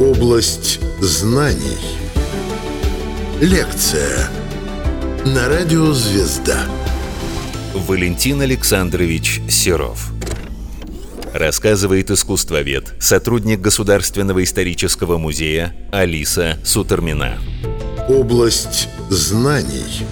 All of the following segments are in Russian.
Область знаний. Лекция на радио «Звезда». Валентин Александрович Серов. Рассказывает искусствовед, сотрудник Государственного исторического музея Алиса Сутермина. Область знаний.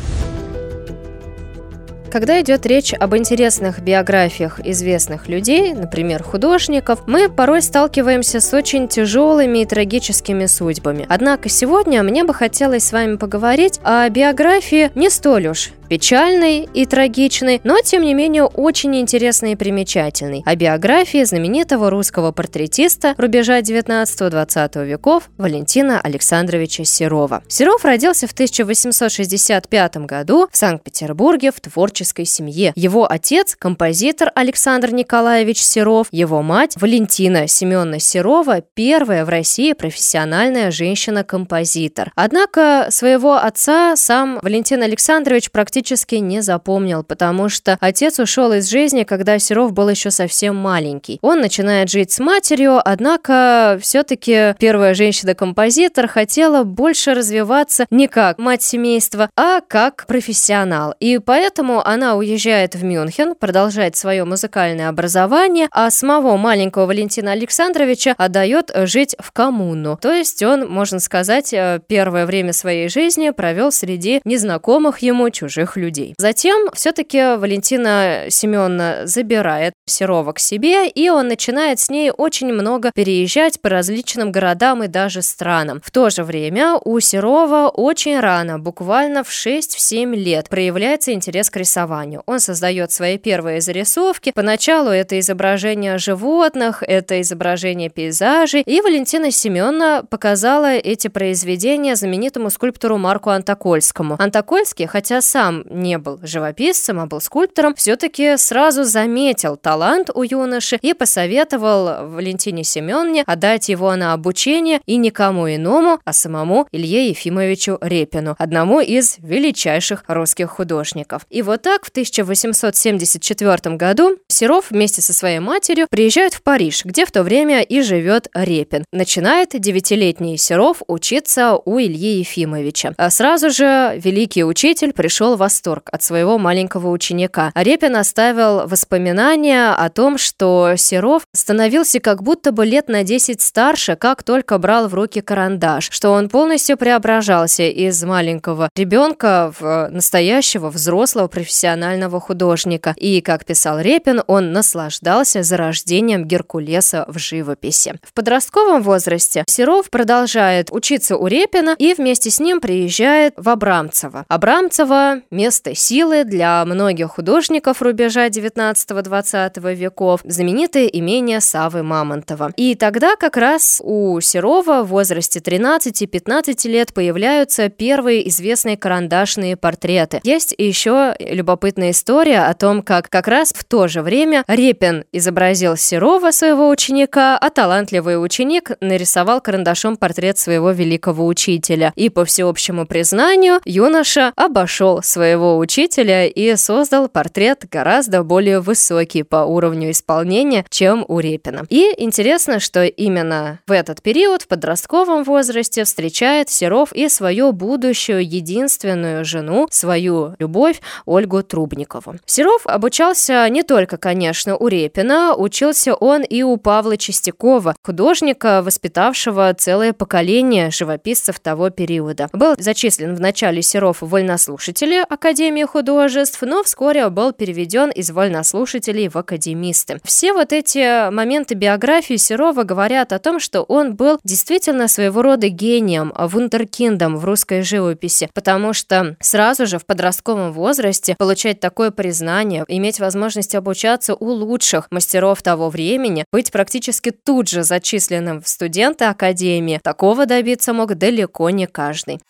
Когда идет речь об интересных биографиях известных людей, например, художников, мы порой сталкиваемся с очень тяжелыми и трагическими судьбами. Однако сегодня мне бы хотелось с вами поговорить о биографии не столь уж печальный и трагичный, но тем не менее очень интересный и примечательный, о биографии знаменитого русского портретиста рубежа 19-20 веков Валентина Александровича Серова. Серов родился в 1865 году в Санкт-Петербурге в творческой семье. Его отец – композитор Александр Николаевич Серов, его мать – Валентина Семеновна Серова, первая в России профессиональная женщина-композитор. Однако своего отца сам Валентин Александрович практически практически не запомнил, потому что отец ушел из жизни, когда Серов был еще совсем маленький. Он начинает жить с матерью, однако все-таки первая женщина-композитор хотела больше развиваться не как мать семейства, а как профессионал. И поэтому она уезжает в Мюнхен, продолжает свое музыкальное образование, а самого маленького Валентина Александровича отдает жить в коммуну. То есть он, можно сказать, э, первое время своей жизни провел среди незнакомых ему чужих чужих людей. Затем все-таки Валентина Семеновна забирает Серова к себе, и он начинает с ней очень много переезжать по различным городам и даже странам. В то же время у Серова очень рано, буквально в 6-7 лет, проявляется интерес к рисованию. Он создает свои первые зарисовки. Поначалу это изображение животных, это изображение пейзажей, и Валентина Семеновна показала эти произведения знаменитому скульптору Марку Антокольскому. Антокольский, хотя сам сам не был живописцем, а был скульптором, все-таки сразу заметил талант у юноши и посоветовал Валентине Семеновне отдать его на обучение и никому иному, а самому Илье Ефимовичу Репину, одному из величайших русских художников. И вот так в 1874 году Серов вместе со своей матерью приезжают в Париж, где в то время и живет Репин. Начинает девятилетний Серов учиться у Ильи Ефимовича. А сразу же великий учитель пришел в восторг от своего маленького ученика. Репин оставил воспоминания о том, что Серов становился как будто бы лет на 10 старше, как только брал в руки карандаш, что он полностью преображался из маленького ребенка в настоящего взрослого профессионального художника. И, как писал Репин, он наслаждался зарождением Геркулеса в живописи. В подростковом возрасте Серов продолжает учиться у Репина и вместе с ним приезжает в Абрамцево. Абрамцево место силы для многих художников рубежа 19-20 веков, знаменитое имение Савы Мамонтова. И тогда как раз у Серова в возрасте 13-15 лет появляются первые известные карандашные портреты. Есть еще любопытная история о том, как как раз в то же время Репин изобразил Серова, своего ученика, а талантливый ученик нарисовал карандашом портрет своего великого учителя. И по всеобщему признанию юноша обошел своего своего учителя и создал портрет гораздо более высокий по уровню исполнения, чем у Репина. И интересно, что именно в этот период, в подростковом возрасте, встречает Серов и свою будущую единственную жену, свою любовь Ольгу Трубникову. Серов обучался не только, конечно, у Репина, учился он и у Павла Чистякова, художника, воспитавшего целое поколение живописцев того периода. Был зачислен в начале Серов в вольнослушатели, Академии художеств, но вскоре был переведен из вольнослушателей в академисты. Все вот эти моменты биографии Серова говорят о том, что он был действительно своего рода гением, вундеркиндом в русской живописи, потому что сразу же в подростковом возрасте получать такое признание, иметь возможность обучаться у лучших мастеров того времени, быть практически тут же зачисленным в студенты Академии, такого добиться мог далеко не каждый.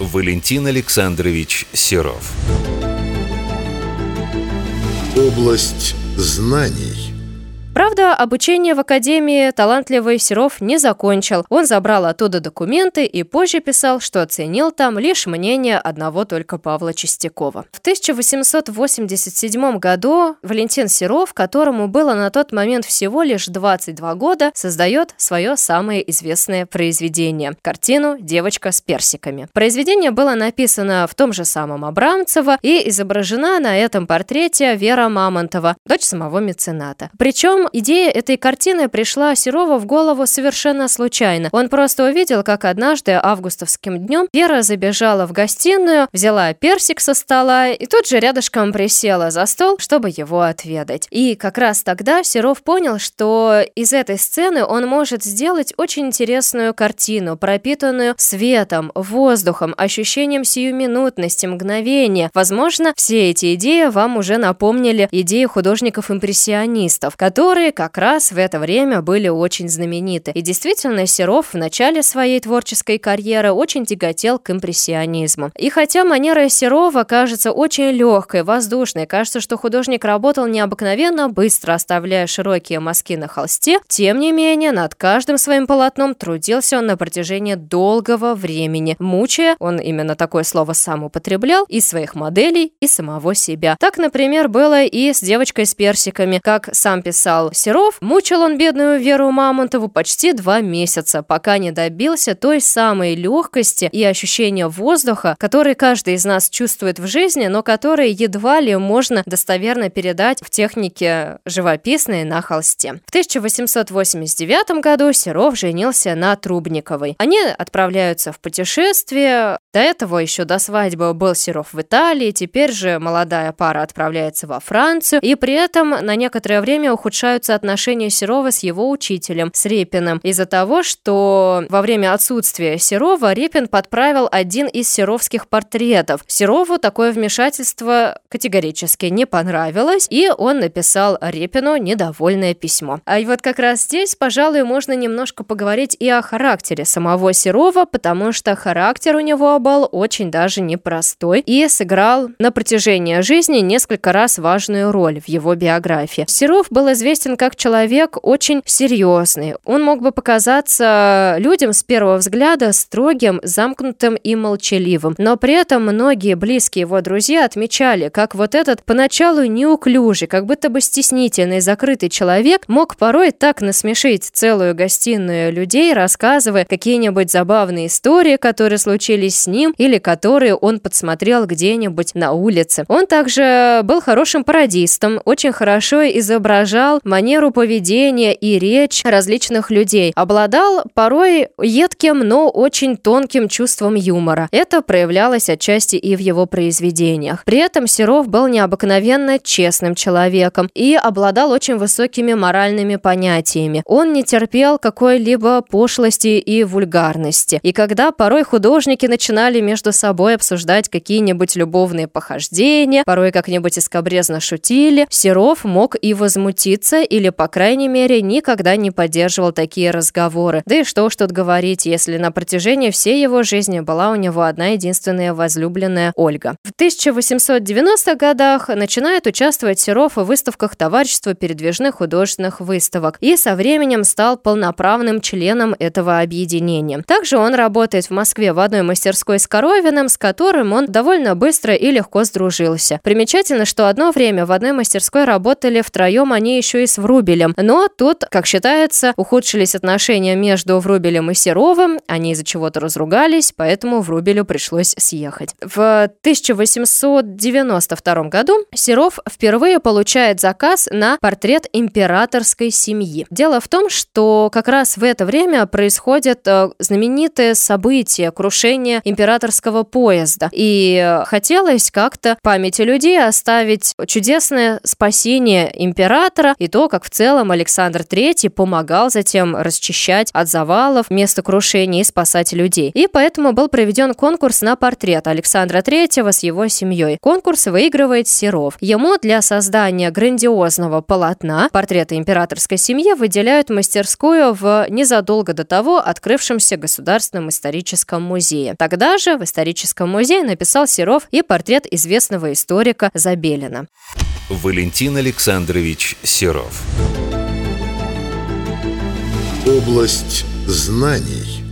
Валентин Александрович Серов. Область знаний. Правда, обучение в академии талантливый Серов не закончил. Он забрал оттуда документы и позже писал, что оценил там лишь мнение одного только Павла Чистякова. В 1887 году Валентин Серов, которому было на тот момент всего лишь 22 года, создает свое самое известное произведение – картину «Девочка с персиками». Произведение было написано в том же самом Абрамцево и изображена на этом портрете Вера Мамонтова, дочь самого мецената. Причем идея этой картины пришла Серову в голову совершенно случайно. Он просто увидел, как однажды августовским днем Вера забежала в гостиную, взяла персик со стола и тут же рядышком присела за стол, чтобы его отведать. И как раз тогда Серов понял, что из этой сцены он может сделать очень интересную картину, пропитанную светом, воздухом, ощущением сиюминутности, мгновения. Возможно, все эти идеи вам уже напомнили идеи художников-импрессионистов, которые как раз в это время были очень знамениты. И действительно, Серов в начале своей творческой карьеры очень тяготел к импрессионизму. И хотя манера Серова кажется очень легкой, воздушной, кажется, что художник работал необыкновенно быстро, оставляя широкие мазки на холсте, тем не менее, над каждым своим полотном трудился он на протяжении долгого времени, мучая, он именно такое слово сам употреблял, и своих моделей, и самого себя. Так, например, было и с девочкой с персиками. Как сам писал Серов, мучил он бедную Веру Мамонтову почти два месяца, пока не добился той самой легкости и ощущения воздуха, который каждый из нас чувствует в жизни, но который едва ли можно достоверно передать в технике живописной на холсте. В 1889 году Серов женился на Трубниковой. Они отправляются в путешествие. До этого еще до свадьбы был Серов в Италии, теперь же молодая пара отправляется во Францию, и при этом на некоторое время ухудшаются отношения Серова с его учителем, с Репиным, из-за того, что во время отсутствия Серова Репин подправил один из серовских портретов. Серову такое вмешательство категорически не понравилось, и он написал Репину недовольное письмо. А и вот как раз здесь, пожалуй, можно немножко поговорить и о характере самого Серова, потому что характер у него был очень даже непростой и сыграл на протяжении жизни несколько раз важную роль в его биографии. Серов был известен как человек очень серьезный. Он мог бы показаться людям с первого взгляда строгим, замкнутым и молчаливым, но при этом многие близкие его друзья отмечали, как вот этот поначалу неуклюжий, как будто бы стеснительный, закрытый человек мог порой так насмешить целую гостиную людей, рассказывая какие-нибудь забавные истории, которые случились с ним или которые он подсмотрел где-нибудь на улице. Он также был хорошим пародистом, очень хорошо изображал манеру поведения и речь различных людей, обладал порой едким, но очень тонким чувством юмора. Это проявлялось отчасти и в его произведениях. При этом Серов был необыкновенно честным человеком и обладал очень высокими моральными понятиями. Он не терпел какой-либо пошлости и вульгарности. И когда порой художники начинали между собой обсуждать какие-нибудь любовные похождения, порой как-нибудь искобрезно шутили, Серов мог и возмутиться или, по крайней мере, никогда не поддерживал такие разговоры. Да и что уж тут говорить, если на протяжении всей его жизни была у него одна единственная возлюбленная Ольга. В 1890-х годах начинает участвовать Серов в выставках Товарищества передвижных художественных выставок и со временем стал полноправным членом этого объединения. Также он работает в Москве в одной мастерской с Коровиным, с которым он довольно быстро и легко сдружился. Примечательно, что одно время в одной мастерской работали втроем они еще и с Врубелем, но тут, как считается, ухудшились отношения между Врубелем и Серовым, они из-за чего-то разругались, поэтому Врубелю пришлось съехать. В 1892 году Серов впервые получает заказ на портрет императорской семьи. Дело в том, что как раз в это время происходит э, знаменитое событие крушение императорского поезда. И хотелось как-то памяти людей оставить чудесное спасение императора и то, как в целом Александр III помогал затем расчищать от завалов место крушения и спасать людей. И поэтому был проведен конкурс на портрет Александра III с его семьей. Конкурс выигрывает Серов. Ему для создания грандиозного полотна портрета императорской семьи выделяют мастерскую в незадолго до того открывшемся Государственном историческом музее. Тогда же в историческом музее написал Серов и портрет известного историка Забелина. Валентин Александрович Серов. Область знаний –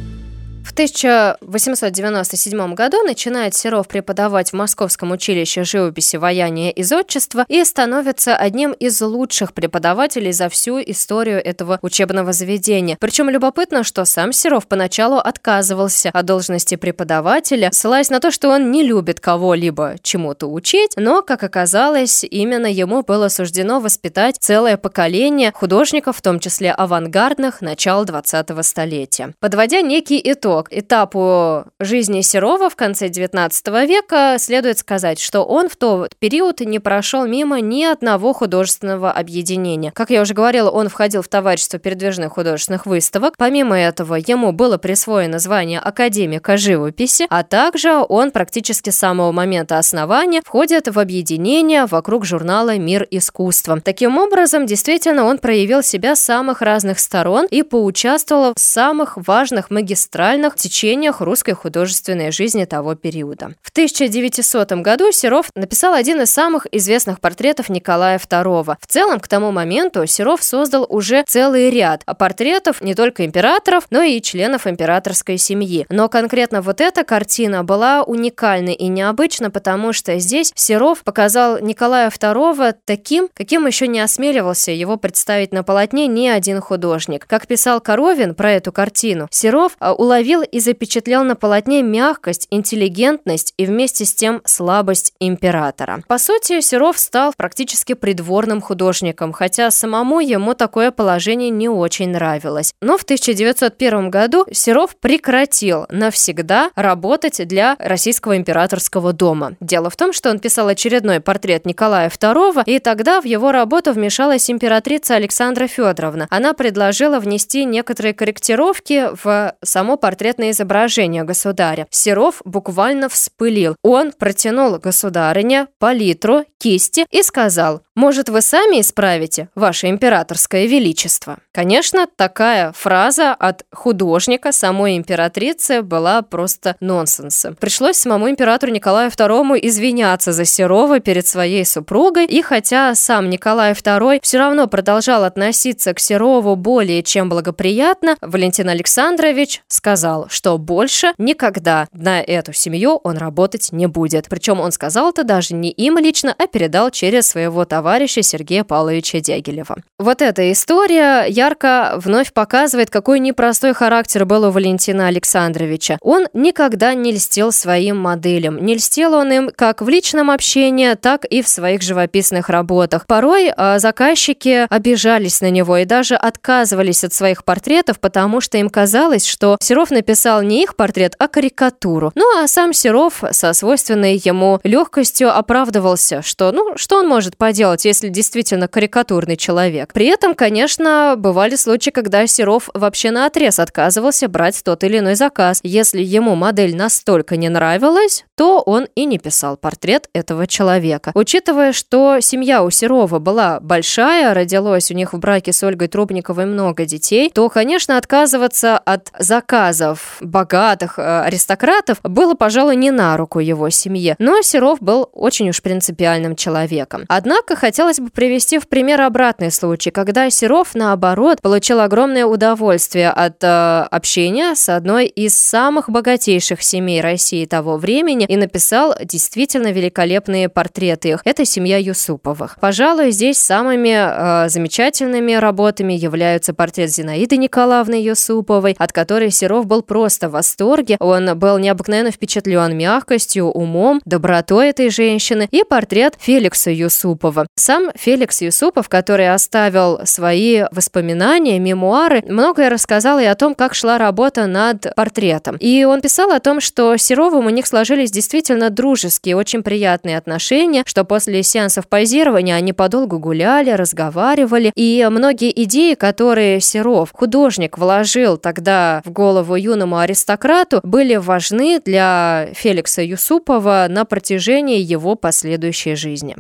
1897 году начинает Серов преподавать в Московском училище живописи, ваяния и зодчества и становится одним из лучших преподавателей за всю историю этого учебного заведения. Причем любопытно, что сам Серов поначалу отказывался от должности преподавателя, ссылаясь на то, что он не любит кого-либо чему-то учить, но, как оказалось, именно ему было суждено воспитать целое поколение художников, в том числе авангардных, начала 20-го столетия. Подводя некий итог, этапу жизни Серова в конце XIX века следует сказать, что он в тот период не прошел мимо ни одного художественного объединения. Как я уже говорила, он входил в товарищество передвижных художественных выставок. Помимо этого, ему было присвоено звание академика живописи, а также он практически с самого момента основания входит в объединение вокруг журнала «Мир искусства». Таким образом, действительно, он проявил себя с самых разных сторон и поучаствовал в самых важных магистральных течениях русской художественной жизни того периода. В 1900 году Серов написал один из самых известных портретов Николая II. В целом, к тому моменту Серов создал уже целый ряд портретов не только императоров, но и членов императорской семьи. Но конкретно вот эта картина была уникальной и необычна, потому что здесь Серов показал Николая II таким, каким еще не осмеливался его представить на полотне ни один художник. Как писал Коровин про эту картину, Серов а, уловил и запечатлел на полотне мягкость, интеллигентность и вместе с тем слабость императора. По сути, Серов стал практически придворным художником, хотя самому ему такое положение не очень нравилось. Но в 1901 году Серов прекратил навсегда работать для Российского императорского дома. Дело в том, что он писал очередной портрет Николая II, и тогда в его работу вмешалась императрица Александра Федоровна. Она предложила внести некоторые корректировки в само портрет портретное изображение государя. Серов буквально вспылил. Он протянул государыне палитру, кисти и сказал «Может, вы сами исправите, ваше императорское величество?» Конечно, такая фраза от художника самой императрицы была просто нонсенсом. Пришлось самому императору Николаю II извиняться за Серова перед своей супругой, и хотя сам Николай II все равно продолжал относиться к Серову более чем благоприятно, Валентин Александрович сказал, что больше никогда на эту семью он работать не будет. Причем он сказал это даже не им лично, а передал через своего товарища Сергея Павловича Дягилева. Вот эта история ярко вновь показывает, какой непростой характер был у Валентина Александровича. Он никогда не льстил своим моделям. Не льстил он им как в личном общении, так и в своих живописных работах. Порой э, заказчики обижались на него и даже отказывались от своих портретов, потому что им казалось, что Серов написал написал не их портрет, а карикатуру. Ну а сам Серов со свойственной ему легкостью оправдывался, что ну что он может поделать, если действительно карикатурный человек. При этом, конечно, бывали случаи, когда Серов вообще на отрез отказывался брать тот или иной заказ. Если ему модель настолько не нравилась, то он и не писал портрет этого человека. Учитывая, что семья у Серова была большая, родилось у них в браке с Ольгой Трубниковой много детей, то, конечно, отказываться от заказов богатых э, аристократов было, пожалуй, не на руку его семье. Но Серов был очень уж принципиальным человеком. Однако хотелось бы привести в пример обратный случай, когда Серов, наоборот, получил огромное удовольствие от э, общения с одной из самых богатейших семей России того времени и написал действительно великолепные портреты их. Это семья Юсуповых. Пожалуй, здесь самыми э, замечательными работами являются портрет Зинаиды Николаевны Юсуповой, от которой Серов был просто в восторге. Он был необыкновенно впечатлен мягкостью, умом, добротой этой женщины и портрет Феликса Юсупова. Сам Феликс Юсупов, который оставил свои воспоминания, мемуары, многое рассказал и о том, как шла работа над портретом. И он писал о том, что с Серовым у них сложились действительно дружеские, очень приятные отношения, что после сеансов позирования они подолгу гуляли, разговаривали, и многие идеи, которые Серов, художник, вложил тогда в голову юного юному аристократу были важны для Феликса Юсупова на протяжении его последующей жизни.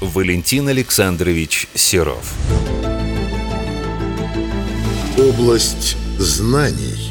Валентин Александрович Серов. Область знаний.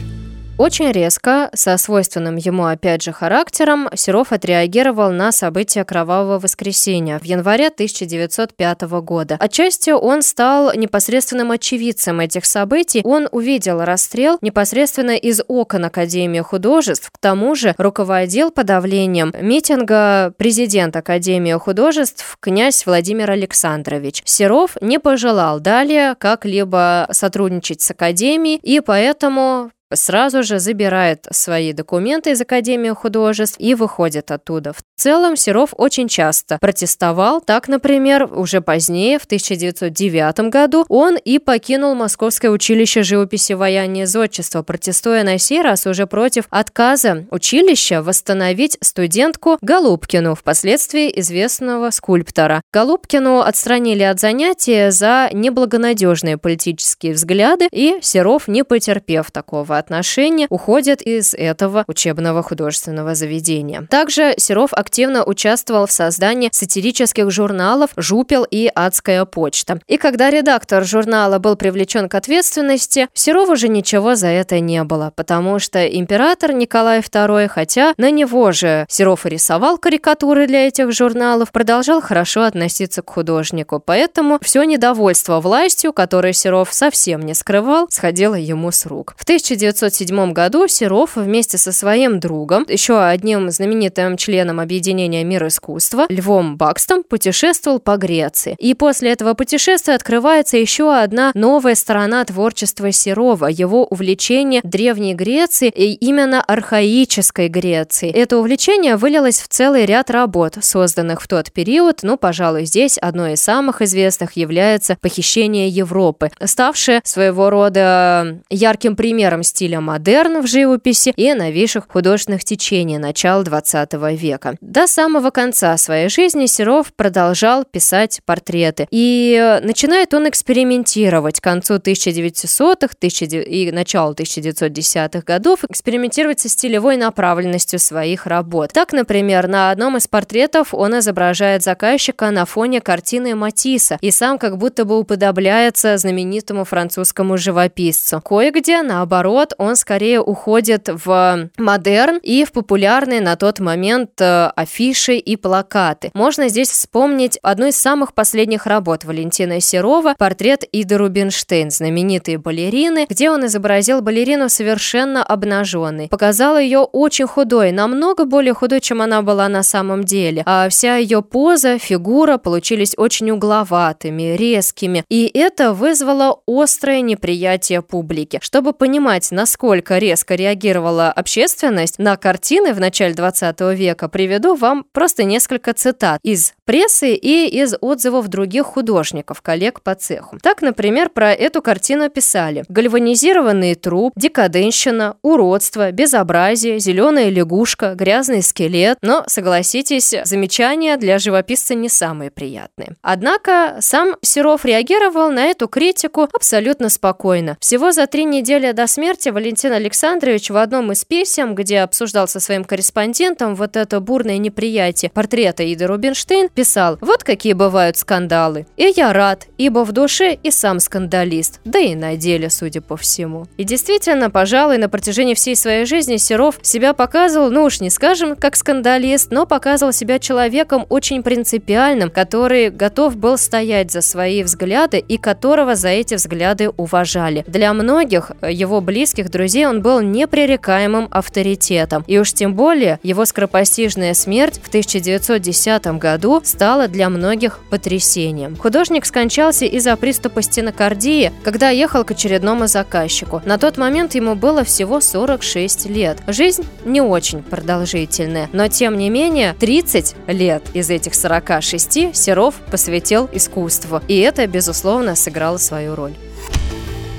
Очень резко, со свойственным ему опять же характером, Серов отреагировал на события Кровавого воскресенья в январе 1905 года. Отчасти он стал непосредственным очевидцем этих событий. Он увидел расстрел непосредственно из окон Академии художеств. К тому же руководил подавлением митинга президент Академии художеств князь Владимир Александрович. Серов не пожелал далее как-либо сотрудничать с Академией, и поэтому сразу же забирает свои документы из Академии художеств и выходит оттуда. В целом Серов очень часто протестовал. Так, например, уже позднее, в 1909 году, он и покинул Московское училище живописи, вояния и зодчества, протестуя на сей раз уже против отказа училища восстановить студентку Голубкину, впоследствии известного скульптора. Голубкину отстранили от занятия за неблагонадежные политические взгляды, и Серов, не потерпев такого отношения уходят из этого учебного художественного заведения. Также Серов активно участвовал в создании сатирических журналов «Жупел» и «Адская почта». И когда редактор журнала был привлечен к ответственности, Серову же ничего за это не было, потому что император Николай II, хотя на него же Серов и рисовал карикатуры для этих журналов, продолжал хорошо относиться к художнику. Поэтому все недовольство властью, которое Серов совсем не скрывал, сходило ему с рук. В 19 1907 году Серов вместе со своим другом, еще одним знаменитым членом объединения «Мир искусства», Львом Бакстом, путешествовал по Греции. И после этого путешествия открывается еще одна новая сторона творчества Серова, его увлечение Древней Греции и именно архаической Греции. Это увлечение вылилось в целый ряд работ, созданных в тот период, ну, пожалуй, здесь одной из самых известных является «Похищение Европы», ставшее своего рода ярким примером стиля модерн в живописи и новейших художественных течений начала XX века. До самого конца своей жизни Серов продолжал писать портреты. И начинает он экспериментировать к концу 1900-х и началу 1910-х годов, экспериментировать со стилевой направленностью своих работ. Так, например, на одном из портретов он изображает заказчика на фоне картины Матисса и сам как будто бы уподобляется знаменитому французскому живописцу. Кое-где, наоборот, год он скорее уходит в модерн и в популярные на тот момент э, афиши и плакаты. Можно здесь вспомнить одну из самых последних работ Валентина Серова «Портрет Иды Рубинштейн», знаменитые балерины, где он изобразил балерину совершенно обнаженной. Показал ее очень худой, намного более худой, чем она была на самом деле. А вся ее поза, фигура получились очень угловатыми, резкими. И это вызвало острое неприятие публики. Чтобы понимать, насколько резко реагировала общественность на картины в начале 20 века, приведу вам просто несколько цитат из прессы и из отзывов других художников, коллег по цеху. Так, например, про эту картину писали «Гальванизированный труп», «Декаденщина», «Уродство», «Безобразие», «Зеленая лягушка», «Грязный скелет». Но, согласитесь, замечания для живописца не самые приятные. Однако сам Серов реагировал на эту критику абсолютно спокойно. Всего за три недели до смерти марте Валентин Александрович в одном из писем, где обсуждал со своим корреспондентом вот это бурное неприятие портрета Иды Рубинштейн, писал «Вот какие бывают скандалы. И я рад, ибо в душе и сам скандалист, да и на деле, судя по всему». И действительно, пожалуй, на протяжении всей своей жизни Серов себя показывал, ну уж не скажем, как скандалист, но показывал себя человеком очень принципиальным, который готов был стоять за свои взгляды и которого за эти взгляды уважали. Для многих его близких близких друзей он был непререкаемым авторитетом. И уж тем более его скоропостижная смерть в 1910 году стала для многих потрясением. Художник скончался из-за приступа стенокардии, когда ехал к очередному заказчику. На тот момент ему было всего 46 лет. Жизнь не очень продолжительная, но тем не менее 30 лет из этих 46 Серов посвятил искусству. И это, безусловно, сыграло свою роль.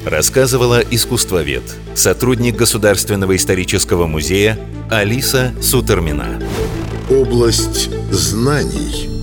Рассказывала искусствовед, сотрудник Государственного исторического музея Алиса Сутермина. Область знаний –